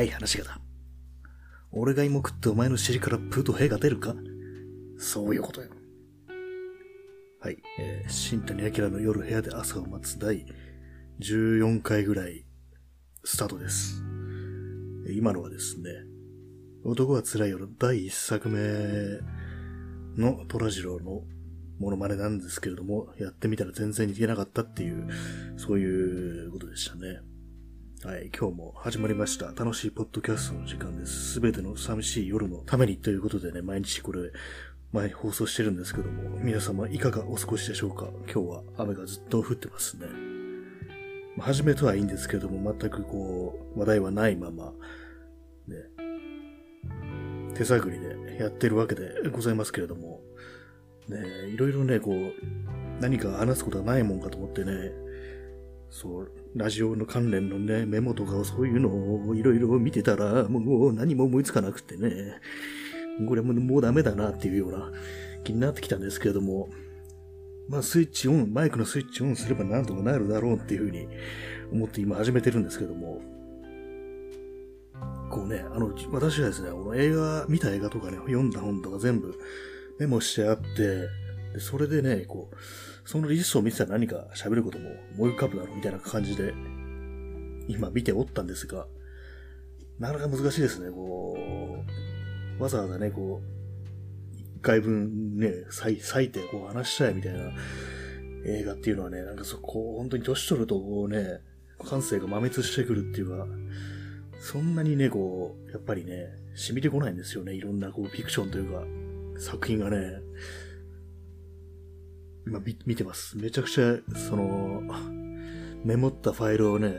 早い話がだ。俺が芋食ってお前の尻からプーと兵が出るか？そういうことよ。はい。えー、新谷明の夜部屋で朝を待つ第14回ぐらいスタートです。今のはですね、男は辛い夜第1作目の虎次郎のモノマネなんですけれども、やってみたら全然似てなかったっていう、そういうことでしたね。はい、今日も始まりました。楽しいポッドキャストの時間です。すべての寂しい夜のためにということでね、毎日これ、前放送してるんですけども、皆様いかがお過ごしでしょうか？今日は雨がずっと降ってますね。まあ、初めとはいいんですけども、全くこう、話題はないまま、ね、手探りでやってるわけでございますけれども、ね、いろいろね、こう、何か話すことはないもんかと思ってね、そう、ラジオの関連のね、メモとかそういうのをいろいろ見てたら、もう何も思いつかなくてね、これももうダメだなっていうような気になってきたんですけれども、まあスイッチオン、マイクのスイッチオンすればなんとかなるだろうっていうふうに思って今始めてるんですけども、こうね、あの、私はですね、この映画、見た映画とかね、読んだ本とか全部メモしてあって、それでね、こう、そのリストを見てたら何か喋ることも思い浮かぶだろうみたいな感じで、今見ておったんですが、なかなか難しいですね、こう、わざわざね、こう、一回分ね、割いてこう話したいみたいな映画っていうのはね、なんかそこ、本当に年取るとこうね、感性が麻滅してくるっていうか、そんなにね、こう、やっぱりね、染みてこないんですよね。いろんなこうフィクションというか、作品がね、今見てます。めちゃくちゃ、その、メモったファイルをね、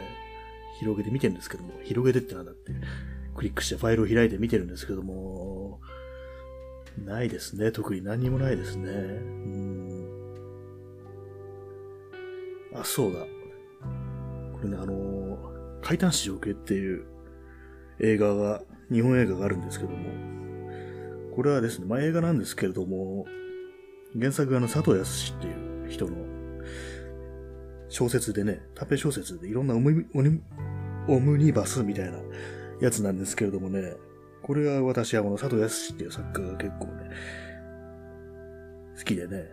広げて見てるんですけども、広げてってなんだって、クリックしてファイルを開いて見てるんですけども、ないですね。特に何もないですね。うん。あ、そうだ。これね、あの怪談史情景っていう映画が、日本映画があるんですけども、これはですね、まあ、映画なんですけれども、原作があの佐藤康っていう人の小説でね、短編小説でいろんなオムオムニバスみたいなやつなんですけれどもね、これが私はこの佐藤康っていう作家が結構ね、好きでね、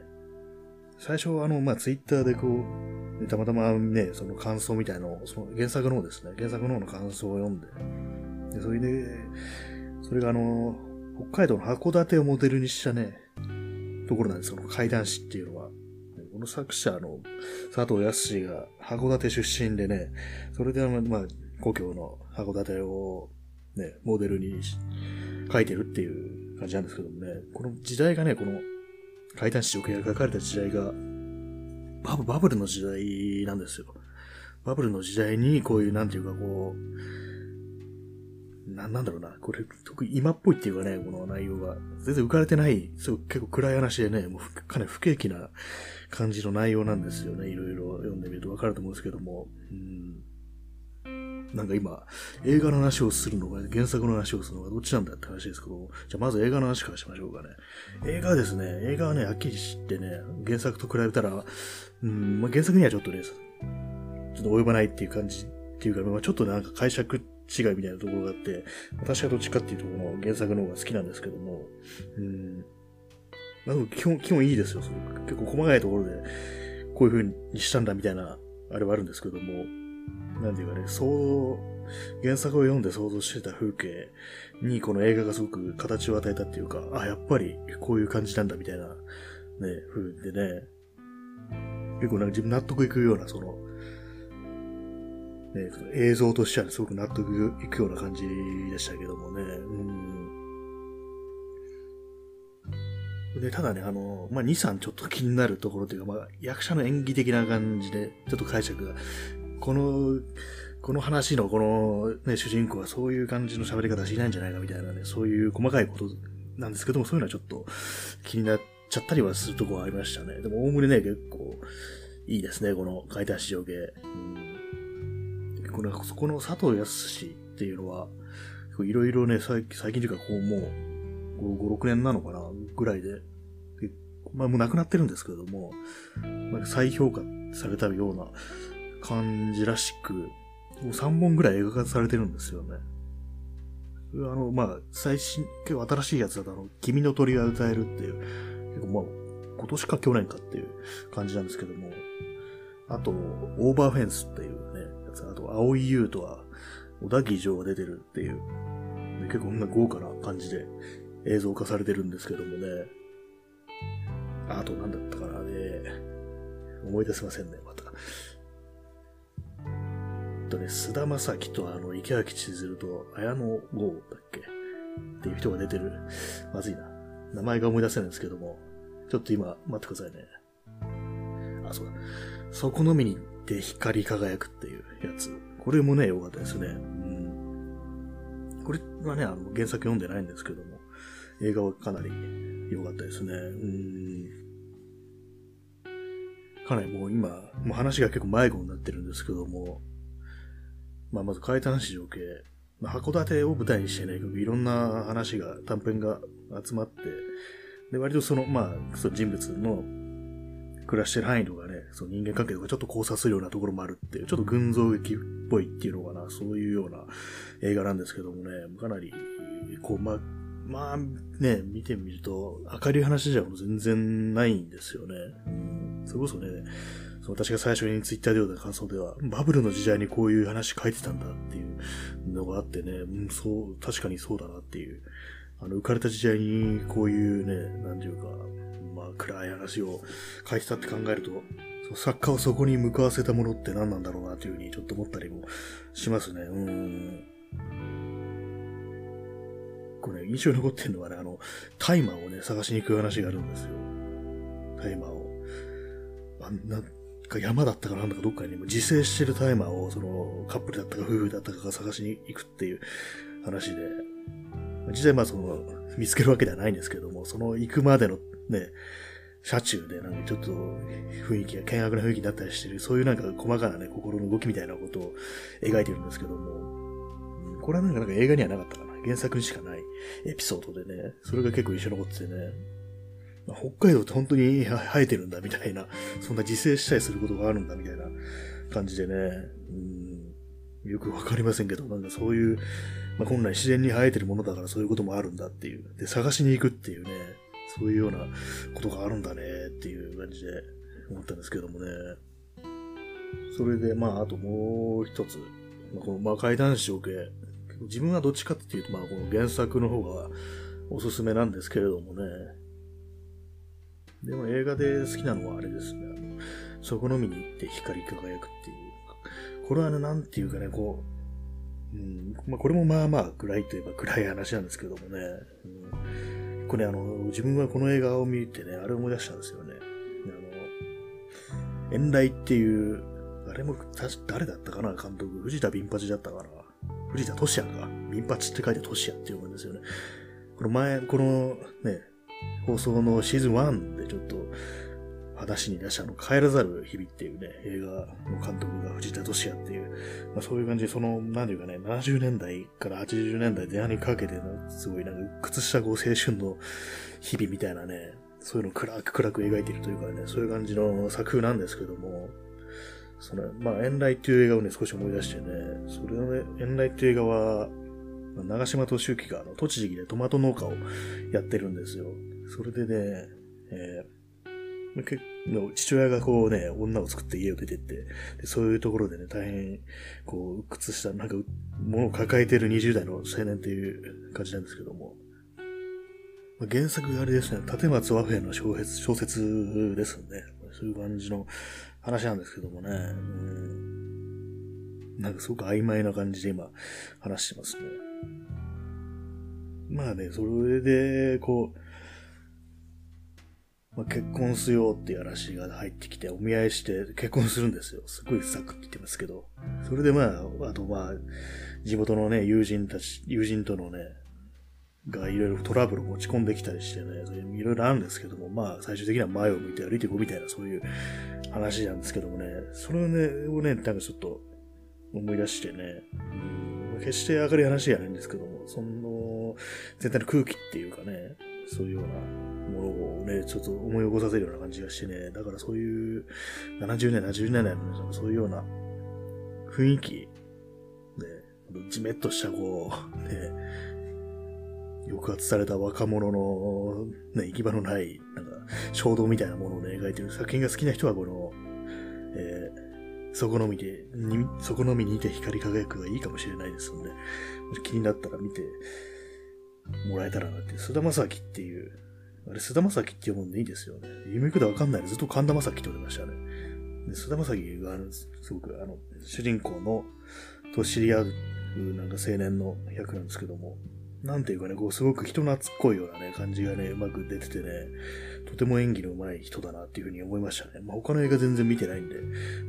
最初はあの、まあ、ツイッターでこう、たまたまね、その感想みたいのを、その原作の方ですね、原作の方の感想を読んで、で、それで、それがあの、北海道の函館をモデルにしたね、ところなんです、その怪談師っていうのは。この作者の佐藤康が函館出身でね、それでまあ、故郷の函館をね、モデルに書いてるっていう感じなんですけどもね、この時代がね、この怪談師女系が書かれた時代がバブ、バブルの時代なんですよ。バブルの時代にこういう、なんていうかこう、な、なんだろうな、これ、特に今っぽいっていうかね、この内容が、全然浮かれてない、そう結構暗い話でね、もうかなり不景気な感じの内容なんですよね。いろいろ読んでみるとわかると思うんですけども、うん。なんか今、映画の話をするのが、原作の話をするのがどっちなんだって話ですけど、じゃあまず映画の話からしましょうかね。映画はですね、映画はね、はっきり知ってね、原作と比べたら、うん、まあ、原作にはちょっとね、ちょっと及ばないっていう感じっていうか、まあ、ちょっとなんか解釈違いみたいなところがあって、私はどっちかっていうとこの原作の方が好きなんですけども、うん。まあ、基本、基本いいですよ。その結構細かいところで、こういう風にしたんだみたいな、あれはあるんですけども、なんていうかね、そう、原作を読んで想像してた風景にこの映画がすごく形を与えたっていうか、あ、やっぱりこういう感じなんだみたいな、ね、風でね、結構なんか自分納得いくような、その、ね、映像としては、すごく納得いくような感じでしたけどもね。うん。で、ただね、あの、まあ、2、3ちょっと気になるところというか、まあ、役者の演技的な感じで、ちょっと解釈が、この、この話のこのね、主人公はそういう感じの喋り方しないんじゃないかみたいなね、そういう細かいことなんですけども、そういうのはちょっと気になっちゃったりはするとこはありましたね。でも、おおむねね、結構いいですね、この解体市場系。うんこの、そこの佐藤康っていうのは、いろいろね、最近最近というか、こうもう、5、6年なのかな、ぐらいで、まあもう亡くなってるんですけれども、まあ、再評価されたような感じらしく、もう3本ぐらい映画化されてるんですよね。あの、まあ、最新、結構新しいやつだと、あの、君の鳥が歌えるっていう、結構まあ、今年か去年かっていう感じなんですけども、あと、オーバーフェンスっていう、青い優とは、小田切城が出てるっていう、結構こんな豪華な感じで映像化されてるんですけどもね、あと、なんだったかなね、思い出せませんね、また。とね、菅田将暉とあの、池脇千鶴と綾野剛だっけ？っていう人が出てる。まずいな。名前が思い出せないんですけども、ちょっと今、待ってくださいね。あ、そうだ。そこのみにて光り輝くっていうやつ。これもね、良かったですね。うん。これはね、あの、原作読んでないんですけども、映画はかなり良かったですね。うん。かなりもう今、もう話が結構迷子になってるんですけども、まあ、まず海胆市情景、まあ、函館を舞台にしてね、いろんな話が、短編が集まって、で、割とその、まあ、その人物の暮らしてる範囲とかね、その人間関係とかちょっと交差するようなところもあるっていう、ちょっと群像劇っぽいっていうのかな、そういうような映画なんですけどもね、かなり、こう、まあ、まあね、見てみると、明るい話じゃ全然ないんですよね。うん、それこそね、私が最初にツイッターで読んだ感想では、バブルの時代にこういう話書いてたんだっていうのがあってね、うん、そう、確かにそうだなっていう。あの、浮かれた時代にこういうね、なんていうか、まあ暗い話を書いてたって考えると、その作家をそこに向かわせたものって何なんだろうなというふうにちょっと思ったりもしますね。うん。これ、ね印象に残ってるのはね、あの、タイマーをね、探しに行く話があるんですよ。タイマーを。あんな、か山だったかなんだかどっかにも自生してるタイマーを、その、カップルだったか夫婦だったかが探しに行くっていう話で、実際まあその、見つけるわけではないんですけども、その行くまでのね、車中でなんかちょっと雰囲気が険悪な雰囲気になったりしてる、そういうなんか細かなね、心の動きみたいなことを描いてるんですけども、これはなんかなんか映画にはなかったかな。原作にしかないエピソードでね、それが結構印象残っててね、北海道って本当に生えてるんだみたいな、そんな自生したりすることがあるんだみたいな感じでね、うん、よくわかりませんけど、なんかそういう、まあ、本来自然に生えてるものだからそういうこともあるんだっていう、で、探しに行くっていうね、そういうようなことがあるんだねっていう感じで思ったんですけどもね。それで、まあ、あともう一つ、まあ、この魔界男子情景、自分はどっちかっていうと、まあ、この原作の方がおすすめなんですけれどもね、でも映画で好きなのはあれですね。あの、そこのみに行って光り輝くっていう。これはね、なんていうかね、こう、うん、まあこれもまあまあ暗いといえば暗い話なんですけどもね。うん、これあの、自分がこの映画を見てね、あれ思い出したんですよね。あの、遠来っていう、あれも、誰だったかな、監督。藤田貧八だったかな。藤田俊也か。貧八って書いて俊也って読むんですよね。この前、このね、放送のシーズン1でちょっと話に出したの、帰らざる日々っていうね、映画の監督が藤田俊也っていう、まあ、そういう感じで、その、なんていうかね、70年代から80年代前半にかけての、すごいなんか、靴下こう青春の日々みたいなね、そういうのを暗く暗く描いているというかね、そういう感じの作風なんですけども、その、まあ、遠来っていう映画をね、少し思い出してね、それのね、遠来っていう映画は、長島敏之があの栃木でトマト農家をやってるんですよ。それでね、えー、父親がこうね、女を作って家を出てって、でそういうところでね、大変、こう、屈した、なんか、ものを抱えている20代の青年っていう感じなんですけども、まあ、原作があれですね、立松和平の小説小説ですね。そういう感じの話なんですけどもね、うん、なんかすごく曖昧な感じで今話してますね。まあね、それで、こう、まあ、結婚しよっていう話が入ってきて、お見合いして結婚するんですよ。すごいサクッて言ってますけど。それでまあ、あとまあ、地元のね、友人たち、友人とのね、がいろいろトラブル持ち込んできたりしてね、いろいろあるんですけども、まあ、最終的には前を向いて歩いていこうみたいな、そういう話なんですけどもね、それをね、をね、なんかちょっと思い出してね、決して明るい話じゃないんですけども、その、全体の空気っていうかね、そういうようなものをね、ちょっと思い起こさせるような感じがしてね、だからそういう70年、80年代のそういうような雰囲気、ね、じめっとしたこう、ね、抑圧された若者の、ね、行き場のない、なんか、衝動みたいなものをね、描いてる作品が好きな人は、この、えー、そこのみで、に、そこのみにて光り輝くがいいかもしれないですので、気になったら見てもらえたらなって、菅田将暉っていう、あれ、菅田将暉って読むんでいいですよね。読み方わかんないでずっと神田正輝って言ってましたね。で菅田将暉が、すごく、あの、主人公の、と知り合う、なんか青年の役なんですけども、なんていうかね、こう、すごく人懐っこいようなね、感じがね、うまく出ててね、とても演技の上手い人だなっていうふうに思いましたね。まあ、他の映画全然見てないんで、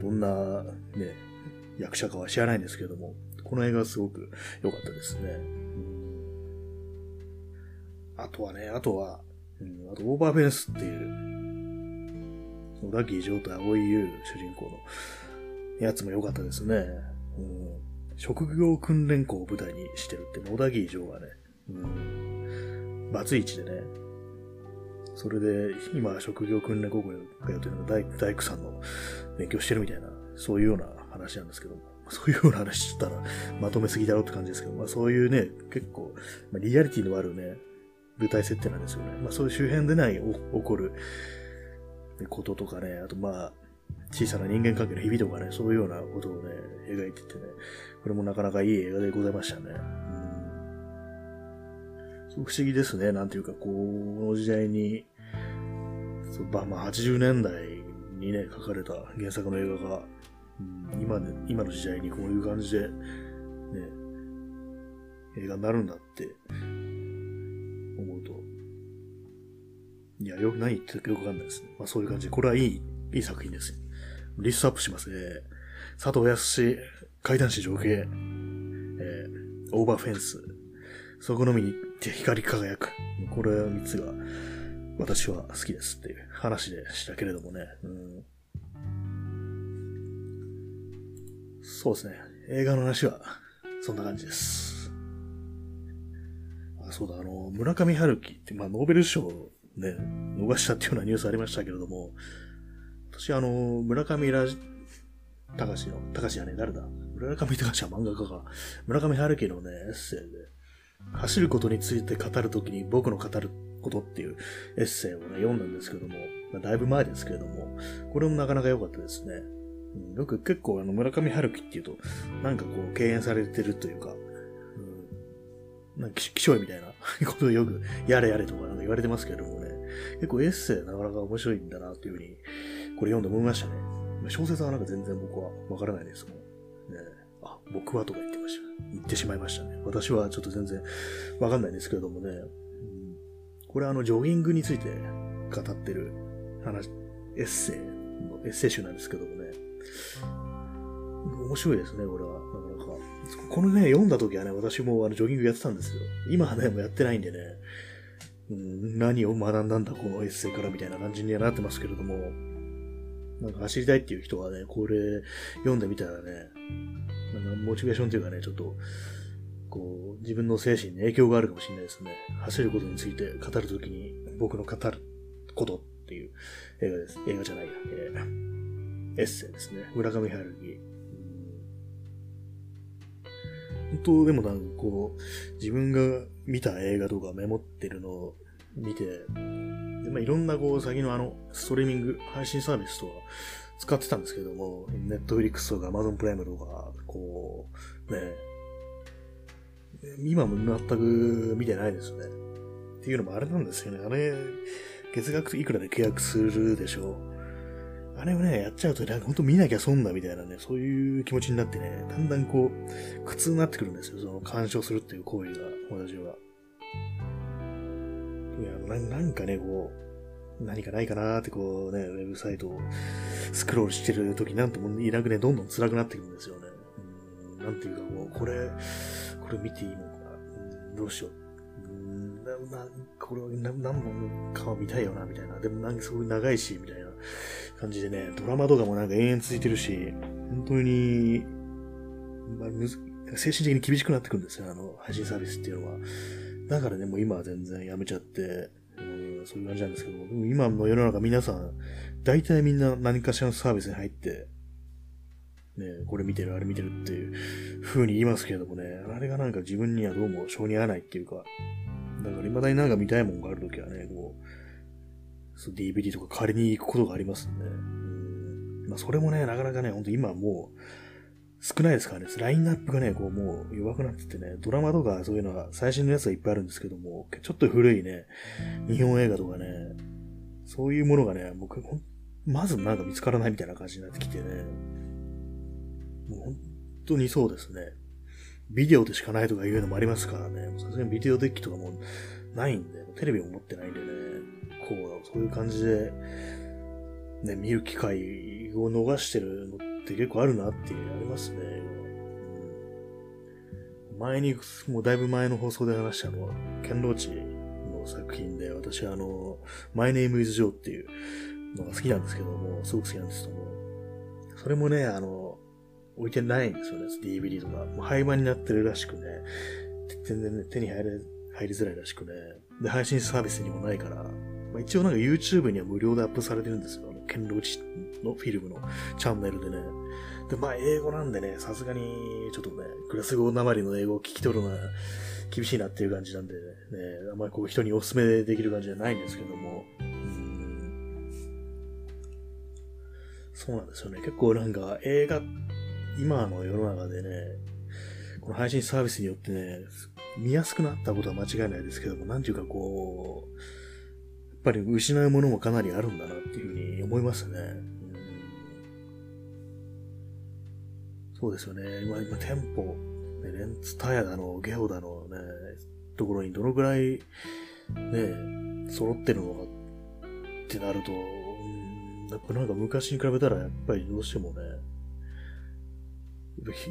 どんな、ね、役者かは知らないんですけども、この映画はすごく良かったですね。あとはね、あとは、うん、あと、オーバーフェンスっていう、そのラッキー・ジョーと青井優主人公のやつも良かったですね。うん、職業訓練校を舞台にしてるって、小田切城がね、うん、バツイチでね、それで、今、職業訓練高校に通ってるのが大大工さんの勉強してるみたいな、そういうような話なんですけども、そういうような話したらまとめすぎだろうって感じですけど、まあそういうね、結構、まあ、リアリティのあるね、舞台設定なんですよね。まあそういう周辺でない起こることとかね、あとまあ、小さな人間関係の日々とかね、そういうようなことをね、描いててね、これもなかなかいい映画でございましたね。うん、不思議ですね。なんていうか、この時代に、そうまあ80年代にね、書かれた原作の映画が、うん、今ね、今の時代にこういう感じで、ね、映画になるんだって思うと、いや、よく何言ってるかよくわかんないですね。まあそういう感じで、これはいい、いい作品ですリストアップしますね。佐藤康階段師情景、えー、オーバーフェンス、そこのみに光り輝く。これ3つが私は好きですっていう話でしたけれどもね。うん、そうですね。映画の話はそんな感じです。そうだ、あの、村上春樹って、まあ、ノーベル賞ね、逃したっていうようなニュースありましたけれども、私、あの、村上ラジ、高志の、高志じゃね、誰だ？村上隆は漫画家が、村上春樹のね、エッセイで、走ることについて語るときに僕の語ることっていうエッセイをね、読んだんですけども、まあ、だいぶ前ですけれども、これもなかなか良かったですね。うん、よく結構あの村上春樹っていうと、なんかこう敬遠されてるというか、なんか気象みたいな ことをよくやれやれとかなんか言われてますけどもね、結構エッセイなかなか面白いんだなというふうに、これ読んで思いましたね。小説はなんか全然僕はわからないですもん。ね、あ、僕はとか言ってました。言ってしまいましたね。私はちょっと全然わかんないんですけれどもね。うん、これあの、ジョギングについて語ってる話、エッセイエッセイ集なんですけどもね。面白いですね、これは。このね、読んだ時はね、私もあのジョギングやってたんですよ。今はね、もうやってないんでね。うん、何を学んだんだ、このエッセイからみたいな感じにはなってますけれども。なんか走りたいっていう人はね、これ読んでみたらね、なんかモチベーションというかね、ちょっと、こう、自分の精神に影響があるかもしれないですね。走ることについて語るときに僕の語ることっていう映画です。映画じゃないや。えー、エッセイですね。村上春樹。本当でもなんかこう、自分が見た映画とかメモってるのを見て、でまあ、いろんなこう、先のあの、ストリーミング配信サービスとか使ってたんですけども、ネットフリックスとかアマゾンプライムとか、こう、ね、今も全く見てないですよね。っていうのもあれなんですよね。あれ、月額いくらで契約するでしょう。あれをね、やっちゃうと、なんかほんと見なきゃ損だみたいなね、そういう気持ちになってね、だんだんこう、苦痛になってくるんですよ。その干渉するっていう行為が、私は。いや、ななんかね、こう、何かないかなーってこうね、ウェブサイトをスクロールしてる時なんともいなくね、どんどん辛くなってくるんですよね。うん、なんていうかもう、これ、これ見ていいのかな、うん、どうしよう。うん、な、な、これ何本かは見たいよな、みたいな。でもなんかすごい長いし、みたいな感じでね、ドラマとかもなんか延々続いてるし、本当に、まあ、精神的に厳しくなってくるんですよ、あの、配信サービスっていうのは。だからね、もう今は全然やめちゃって、うん、そういう感じなんですけど、でも今の世の中皆さん、大体みんな何かしらのサービスに入って、ね、これ見てる、あれ見てるっていう風に言いますけれどもね、あれがなんか自分にはどうも性に合わないっていうか、だから未だになんか見たいもんがあるときはね、こう、そう DVD とか借りに行くことがありますんで、うん。まあそれもね、なかなかね、ほんと今もう、少ないですからね、ラインナップがね、こうもう弱くなっててね、ドラマとかそういうのは最新のやつがいっぱいあるんですけども、ちょっと古いね、日本映画とかね、そういうものがね、僕、まずなんか見つからないみたいな感じになってきてね、もう本当にそうですね。ビデオでしかないとかいうのもありますからね、さすがにビデオデッキとかもないんで、テレビも持ってないんでね、こう、そういう感じで、ね、見る機会を逃してるのって結構あるなってありますね。前に、もうだいぶ前の放送で話したのは、ケンローチの作品で、私はあの、My Name is Joe っていうのが好きなんですけども、すごく好きなんですけども、それもね、あの、置いてないんですよね、DVD とか。もう廃盤になってるらしくね、全然ね、手に入れ、入りづらいらしくね。で、配信サービスにもないから、まあ、一応なんか YouTube には無料でアップされてるんですよ。あの、ケンローチのフィルムのチャンネルでね。で、まあ、英語なんでね、さすがに、ちょっとね、グラスゴーなまりの英語を聞き取るのは厳しいなっていう感じなんでね、あんまりこう人にお勧めできる感じじゃないんですけども、そうなんですよね。結構なんか映画、今の世の中でね、この配信サービスによってね、見やすくなったことは間違いないですけども、なんていうかこう、ぱり失うものもかなりあるんだなっていうふうに思いますね。そうですよね。今、今、店舗、ね、レンツタヤだの、ゲオだのね、ところにどのくらい、ね、揃ってるのかってなると、やっぱなんか昔に比べたらやっぱりどうしてもね、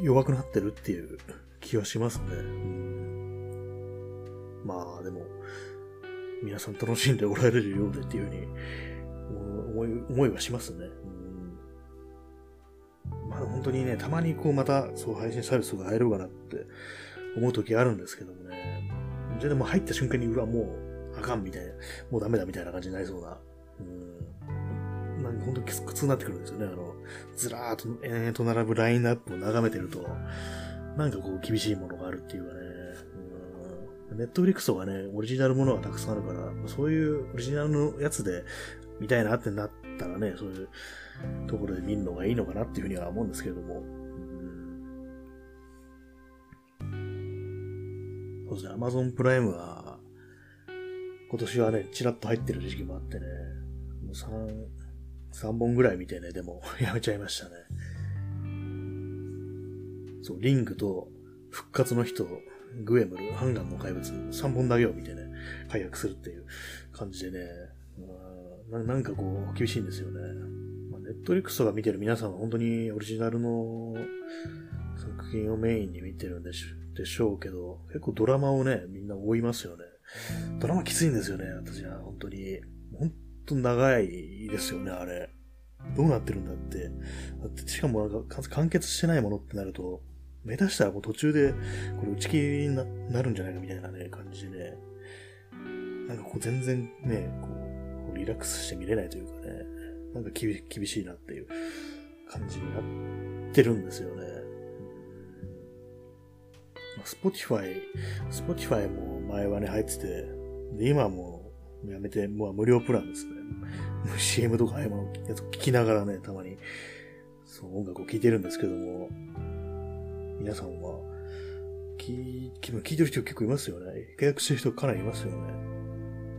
弱くなってるっていう気はしますね。まあでも、皆さん楽しんでおられるようでっていうふうに思い、思いはしますね。まあ本当にね、たまにこうまたそう配信サービスが入ろうかなって思う時あるんですけどもね。じゃあでも入った瞬間に、うわ、もうあかんみたいな、もうダメだみたいな感じになりそうな。うん。なんか本当に苦痛になってくるんですよね。あの、ずらーっと延々と並ぶラインナップを眺めてると、なんかこう厳しいものがあるっていうかね。ネットフリックスとかね、オリジナルものがたくさんあるから、そういうオリジナルのやつで見たいなってなったらね、そういうところで見るのがいいのかなっていうふうには思うんですけれども。そうですね、アマゾンプライムは、今年はね、ちらっと入ってる時期もあってね、もう3、3本ぐらい見てね、でも やめちゃいましたね。そう、リングと復活の人、グエムル、ハンガンの怪物、3本だけを見てね、解約するっていう感じでね、ななんかこう、厳しいんですよね。まあ、ネットリックスとか見てる皆さんは本当にオリジナルの作品をメインに見てるんでしでしょうけど、結構ドラマをね、みんな追いますよね。ドラマきついんですよね、私は本当に。本当長いですよね、あれ。どうなってるんだって。だってしかもなんか完結してないものってなると、目指したらもう途中で、これ打ち切りになるんじゃないかみたいなね、感じでね。なんかこう全然ね、こう、リラックスして見れないというかね、なんか厳しいなっていう感じになってるんですよね。 Spotify、Spotify も前はね入ってて、で、今はもうやめて、もう無料プランですね。CM とかああいうものやつ聞きながらね、たまに、そう、音楽を聴いてるんですけども、皆さんは、聞、聞いてる人結構いますよね。契約してる人かなりいますよね。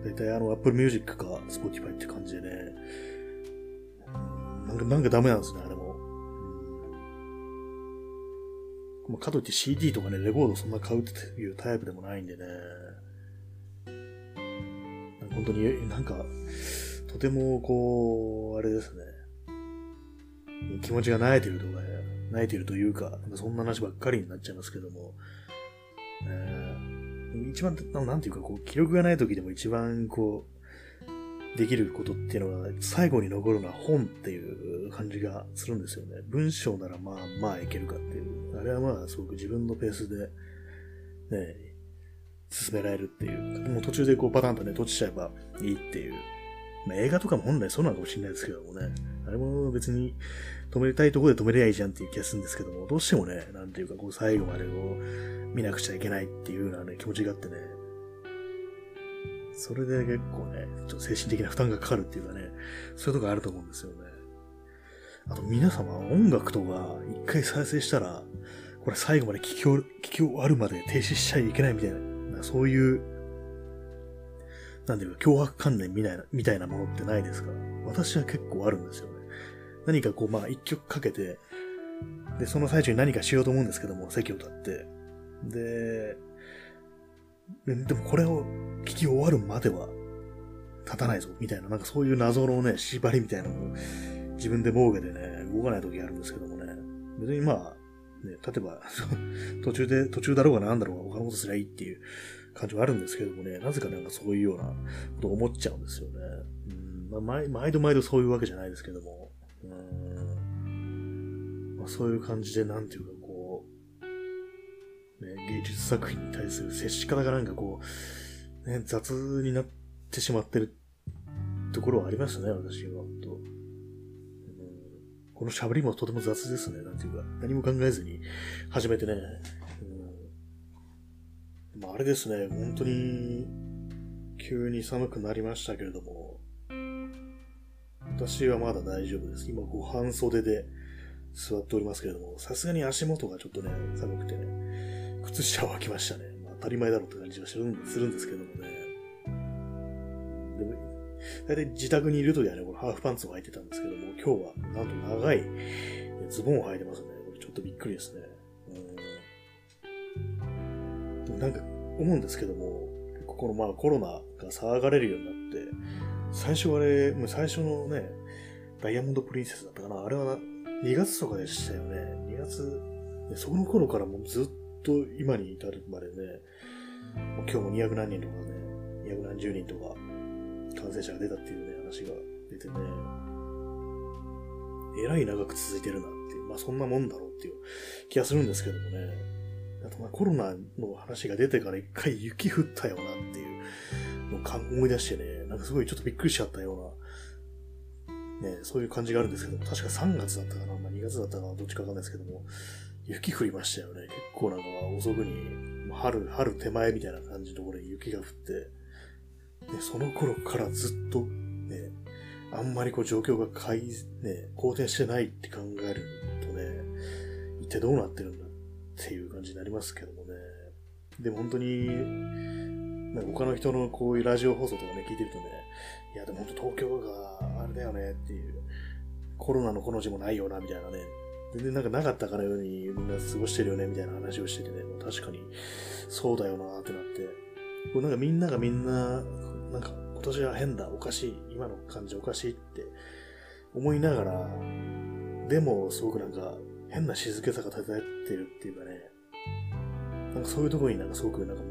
だいたいあの、Apple Music か Spotify って感じでね。なんか、なんかダメなんですね、あれも。まあ、かといって CD とかね、レコードそんな買うっていうタイプでもないんでね。本当に、なんか、とても、こう、あれですね。気持ちが慣れてるとかね、慣れてるというか、そんな話ばっかりになっちゃいますけども、えー、一番、なんていうか、こう、記録がない時でも一番、こう、できることっていうのは、最後に残るのは本っていう感じがするんですよね。文章ならまあまあいけるかっていう。あれはまあすごく自分のペースで、ね、進められるっていう。もう途中でこうパタンとね、閉じちゃえばいいっていう。まあ映画とかも本来そうなのかもしれないですけどもね。あれも別に止めたいところで止めればいいじゃんっていう気がするんですけども、どうしてもね、なんていうかこう最後までを見なくちゃいけないっていうようなね、気持ちがあってね。それで結構ね、ちょっと精神的な負担がかかるっていうかね、そういうとこあると思うんですよね。あと皆様、音楽とか一回再生したら、これ最後まで聞き終わるまで停止しちゃいけないみたいな、そういう、なんていうか、脅迫観念みたいな、みたいなものってないですか？私は結構あるんですよね。何かこう、まあ一曲かけて、で、その最中に何かしようと思うんですけども、席を立って。で、でもこれを聞き終わるまでは立たないぞ、みたいな、なんかそういう謎のね、縛りみたいなのを自分で防御でね、動かない時あるんですけどもね。別にまあ、ね、例えば、途中で、途中だろうが何だろうが他のことすりゃいいっていう感じはあるんですけどもね、なぜかなんかそういうようなことを思っちゃうんですよね。うんまあ、毎度毎度そういうわけじゃないですけども、うんまあ、そういう感じで、なんていうかこう、ね、芸術作品に対する接し方がなんかこう、ね、雑になってしまってるところはありますね、私は。とこの喋りもとても雑ですね。なんていうか、何も考えずに始めてね。まあ、あれですね、本当に、急に寒くなりましたけれども、私はまだ大丈夫です。今、こう、半袖で座っておりますけれども、さすがに足元がちょっとね、寒くてね、靴下を履きましたね。まあ、当たり前だろうって感じはするんですけどもね。でも、大体自宅にいるときはね、このハーフパンツを履いてたんですけども、今日はなんと長いズボンを履いてますね。これちょっとびっくりですね。なんか思うんですけども、このまあコロナが騒がれるようになって、最初あれ、もう最初のね、ダイヤモンドプリンセスだったかなあれは2月とかでしたよね。2月、その頃からもうずっと今に至るまでね、今日も200何人とかね、200何十人とか感染者が出たっていうね、話が出てね、えらい長く続いてるなっていう、まあそんなもんだろうっていう気がするんですけどもね。コロナの話が出てから一回雪降ったよなっていうのを思い出してね、なんかすごいちょっとびっくりしちゃったような、ね、そういう感じがあるんですけども、確か3月だったかな、まあ2月だったかな、どっちかわかんないですけども、雪降りましたよね。結構なんか遅くに、春、春手前みたいな感じのところに雪が降って、で、その頃からずっとね、あんまりこう状況が改、ね、好転してないって考えるとね、一体どうなってるんだっていう感じになりますけどもね。でも本当に、なんか他の人のこういうラジオ放送とかね、聞いてるとね、いやでも本当東京があれだよねっていう、コロナのこの字もないよな、みたいなね、全然なんかなかったかのようにみんな過ごしてるよね、みたいな話をしててね、確かにそうだよなってなって、こうなんかみんながみんな、なんか今年は変だ、おかしい、今の感じおかしいって思いながら、でもすごくなんか変な静けさが漂ってるっていうかね、なんかそういうところになんかすごくなんか、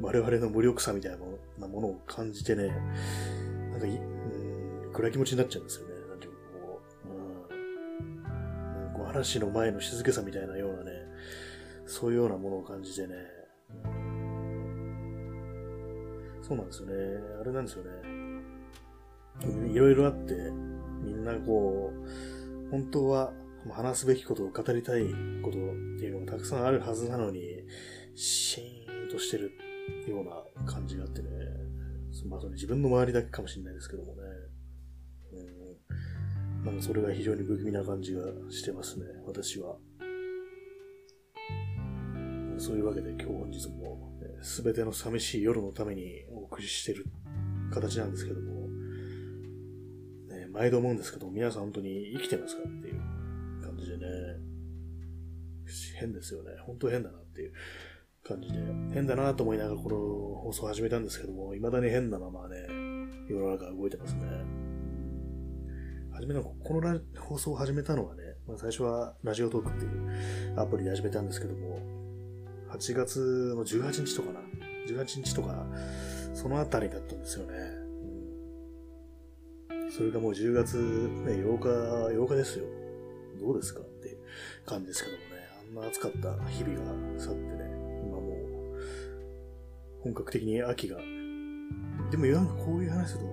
我々の無力さみたいなものを感じてね、なんかい、うん、暗い気持ちになっちゃうんですよね。なんていうかこう、うん、こう嵐の前の静けさみたいなようなね、そういうようなものを感じてね、そうなんですよね。あれなんですよね。いろいろあって、みんなこう、本当は話すべきことを語りたいことっていうのがたくさんあるはずなのに、シーンとしてるような感じがあってね。まあ、それ自分の周りだけかもしれないですけどもね。うん。なんかそれが非常に不気味な感じがしてますね、私は。そういうわけで今日本日もすべての寂しい夜のためにお送りしてる形なんですけども、ね、毎度思うんですけど、皆さん本当に生きてますかっていうね、変ですよね。本当変だなっていう感じで、変だなと思いながらこの放送を始めたんですけども、未だに変なままね、世の中動いてますね。始めたこのラ放送を始めたのはね、まあ、最初はラジオトークっていうアプリで始めたんですけども、8月の18日とかな。18日とか、そのあたりだったんですよね。うん、それがもう10月、ね、8日、8日ですよ。どうですか？感じですけどもね。あんな暑かった日々が去ってね、今もう、本格的に秋が。でもなんかこういう話する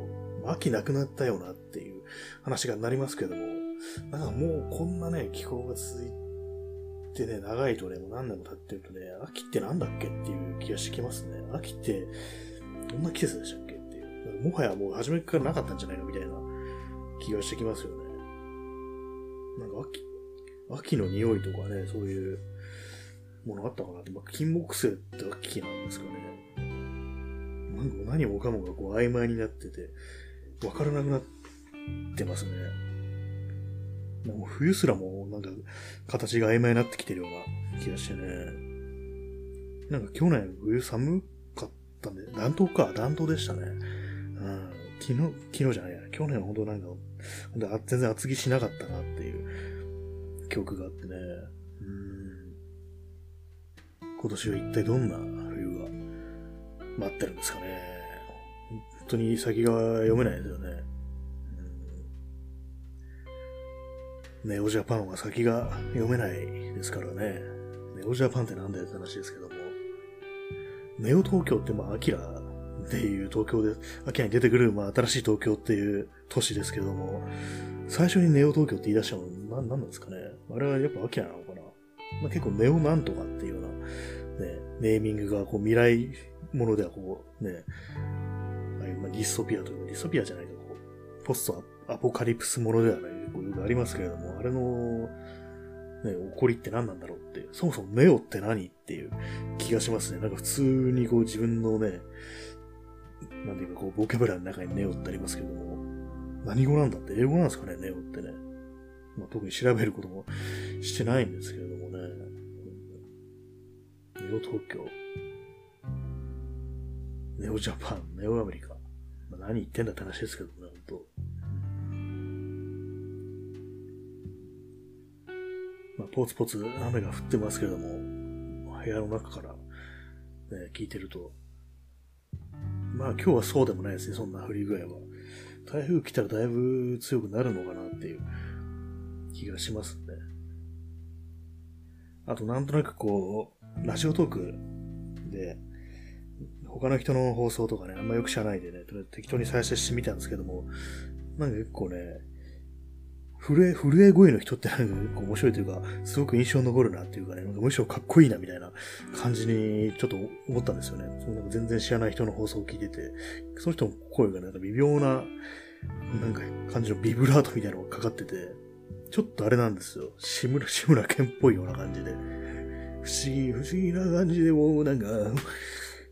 と、秋なくなったよなっていう話がなりますけども、なんかもうこんなね、気候が続いて、ね、長いとね、もう何年も経ってるとね、秋ってなんだっけっていう気がしてきますね。秋って、どんな季節でしたっけっていう。もはやもう初めからなかったんじゃないのみたいな気がしてきますよね。なんか秋、秋の匂いとかね、そういうものあったかなって、まあ、金木犀って秋なんですかね。なんか何もかもがこう曖昧になってて、わからなくなってますね。もう冬すらもなんか形が曖昧になってきてるような気がしてね。なんか去年冬寒かったんで、暖冬か、暖冬でしたね。うん。昨日、昨日じゃないや。去年は本当なんか、本当全然厚着しなかったなっていう記憶があってね。うん。今年は一体どんな冬が待ってるんですかね。本当に先が読めないですよね。ネオジャパンは先が読めないですからね。ネオジャパンってなんだよって話ですけども。ネオ東京ってまあ、アキラっていう東京で、アキラに出てくるまあ、新しい東京っていう都市ですけども、最初にネオ東京って言い出したのは何なんですかね。あれはやっぱアキラなのかな。まあ、結構ネオなんとかっていうような、ね、ネーミングがこう未来ものではこう、ね、あまあディストピアというか、ディストピアじゃないけど、こうポストアポカリプスものではない、こういうのがありますけれども、あれの、ね、起こりって何なんだろうって、そもそもネオって何っていう気がしますね。なんか普通にこう自分のね、なんていうかこうボキャブラの中にネオってありますけども、何語なんだって？英語なんですかね、ネオってね。まあ、特に調べることもしてないんですけれどもね。ネオ東京。ネオジャパン、ネオアメリカ。まあ、何言ってんだって話ですけどね、ほんと。まあ、ポツポツ雨が降ってますけれども、部屋の中から、ね、聞いてると、まあ今日はそうでもないですね、そんな降り具合は。台風来たらだいぶ強くなるのかなっていう気がしますね。あとなんとなくこう、ラジオトークで、他の人の放送とかね、あんまよく知らないでね、適当に再生してみたんですけども、なんか結構ね、震え、震え声の人ってなんか結構面白いというか、すごく印象に残るなっていうかね、なんかむしろかっこいいなみたいな感じにちょっと思ったんですよね。その全然知らない人の放送を聞いてて、その人の声がなんか微妙な、なんか感じのビブラートみたいなのがかかってて、ちょっとあれなんですよ。志村、志村けんっぽいような感じで。不思議、不思議な感じで、もうなんか、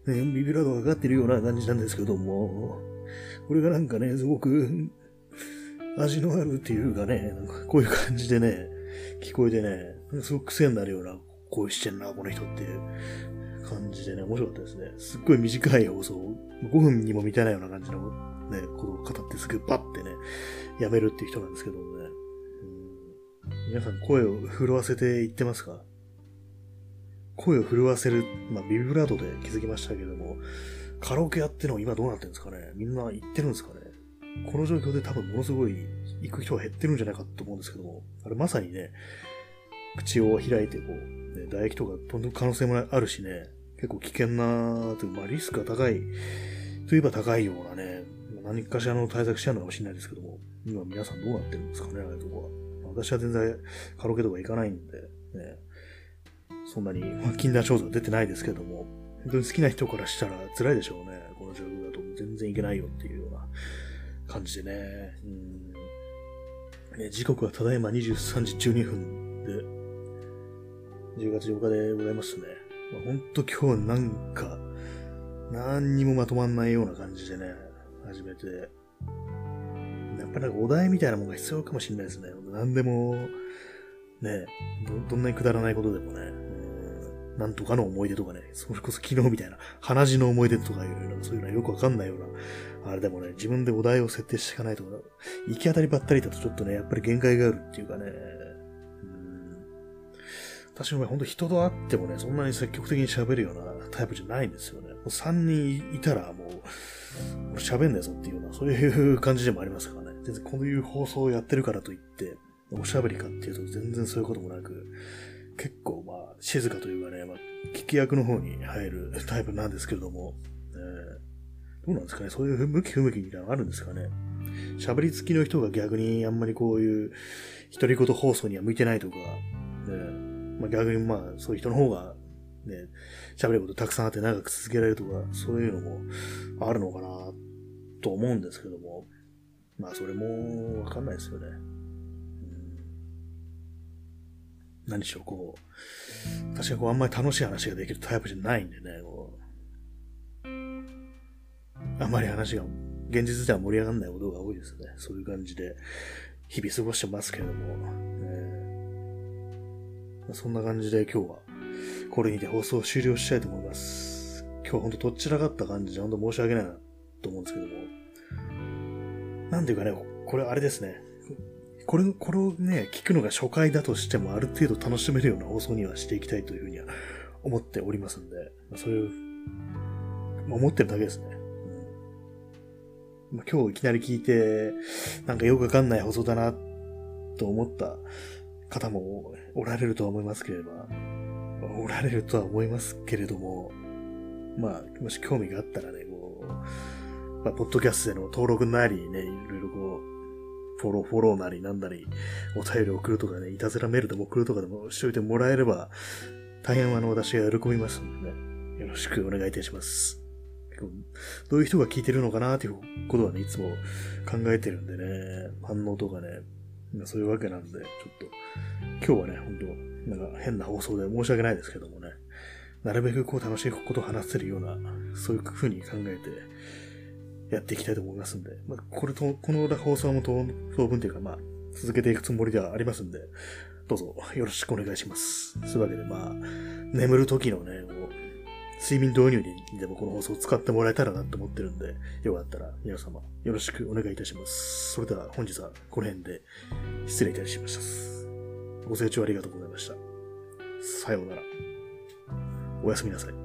ね、ビブラートがかかってるような感じなんですけども、これがなんかね、すごく、味のあるっていうかね、なんかこういう感じでね、聞こえてね、すごく癖になるような声してんな、この人っていう感じでね、面白かったですね。すっごい短い放送、5分にも満たないような感じのね、ことを語ってすぐパッてね、やめるっていう人なんですけどもね。皆さん声を震わせていってますか？声を震わせる、まあ、ビブラートで気づきましたけども、カラオケやってるの今どうなってるんですかね？みんな行ってるんですかね？この状況で多分ものすごい行く人が減ってるんじゃないかと思うんですけども、あれまさにね、口を開いてこう、ね、唾液とか飛んでる可能性もあるしね、結構危険な、というまあリスクが高い、といえば高いようなね、何かしらの対策してるのかもしれないですけども、今皆さんどうなってるんですかね、ああいうとこは。私は全然カラオケとか行かないんで、ね、そんなに、まあ、禁断症状出てないですけども、本当に好きな人からしたら辛いでしょうね。この状況だと全然いけないよっていうような感じでね。うんね時刻はただいま23時12分で、10月8日でございますね。まあ、ほんと今日なんか、何にもまとまんないような感じでね、始めて。やっぱりお題みたいなものが必要かもしれないですね。何でも、ねど、んなにくだらないことでもね、なんとかの思い出とかね、それこそ昨日みたいな、鼻血の思い出とかいう、そういうのはよくわかんないようなあれでもね、自分でお題を設定していかないと、行き当たりばったりだとちょっとね、やっぱり限界があるっていうかね、うん。私もほんと人と会ってもね、そんなに積極的に喋るようなタイプじゃないんですよね。もう3人いたらもう、喋んねえぞっていうような、そういう感じでもありますから。全然こういう放送をやってるからといって、おしゃべりかっていうと全然そういうこともなく、結構まあ、静かというかね、まあ、聞き役の方に入るタイプなんですけれども、どうなんですかねそういう向き不向きみたいなのあるんですかね。喋り付きの人が逆にあんまりこういう独り言放送には向いてないとか、ね、まあ、逆にまあそういう人の方がね、喋ることたくさんあって長く続けられるとか、そういうのもあるのかなと思うんですけども、まあそれもわかんないですよね。うん、何しろこう、確かにこうあんまり楽しい話ができるタイプじゃないんでね、こうあまり話が、現実では盛り上がらないことが多いですね。そういう感じで、日々過ごしてますけれども、ね、そんな感じで今日は、これにて放送を終了したいと思います。今日はほんとどっちらかった感じで、ほんと申し訳ないなと思うんですけども、なんていうかね、これあれですね。これ、これをね、聞くのが初回だとしても、ある程度楽しめるような放送にはしていきたいというふうには思っておりますんで、そういう、まあ、思ってるだけですね。うん、今日いきなり聞いて、なんかよくわかんない放送だな、と思った方もおられるとは思いますければ、おられるとは思いますけれども、まあ、もし興味があったらね、こう、まあ、ポッドキャストでの登録なりね、いろいろこう、フォロー、フォローなりなんなり、お便り送るとかね、いたずらメールでも送るとかでもしといてもらえれば、大変あの、私が喜びますのでね、よろしくお願いいたします。どういう人が聞いてるのかなっていうことはね、いつも考えてるんでね、反応とかね、そういうわけなんで、ちょっと、今日はね、本当なんか変な放送で申し訳ないですけどもね、なるべくこう楽しいことを話せるような、そういう風に考えて、やっていきたいと思いますんで、まあ、これと、この放送も当分というか、まあ、続けていくつもりではありますんで、どうぞよろしくお願いします。そういうわけで、まあ、眠る時のね、もう、睡眠導入にでもこの放送を使ってもらえたらなと思ってるんで、よかったら皆様よろしくお願いいたします。それでは本日はこの辺で失礼いたしました。ご清聴ありがとうございました。さようなら。おやすみなさい。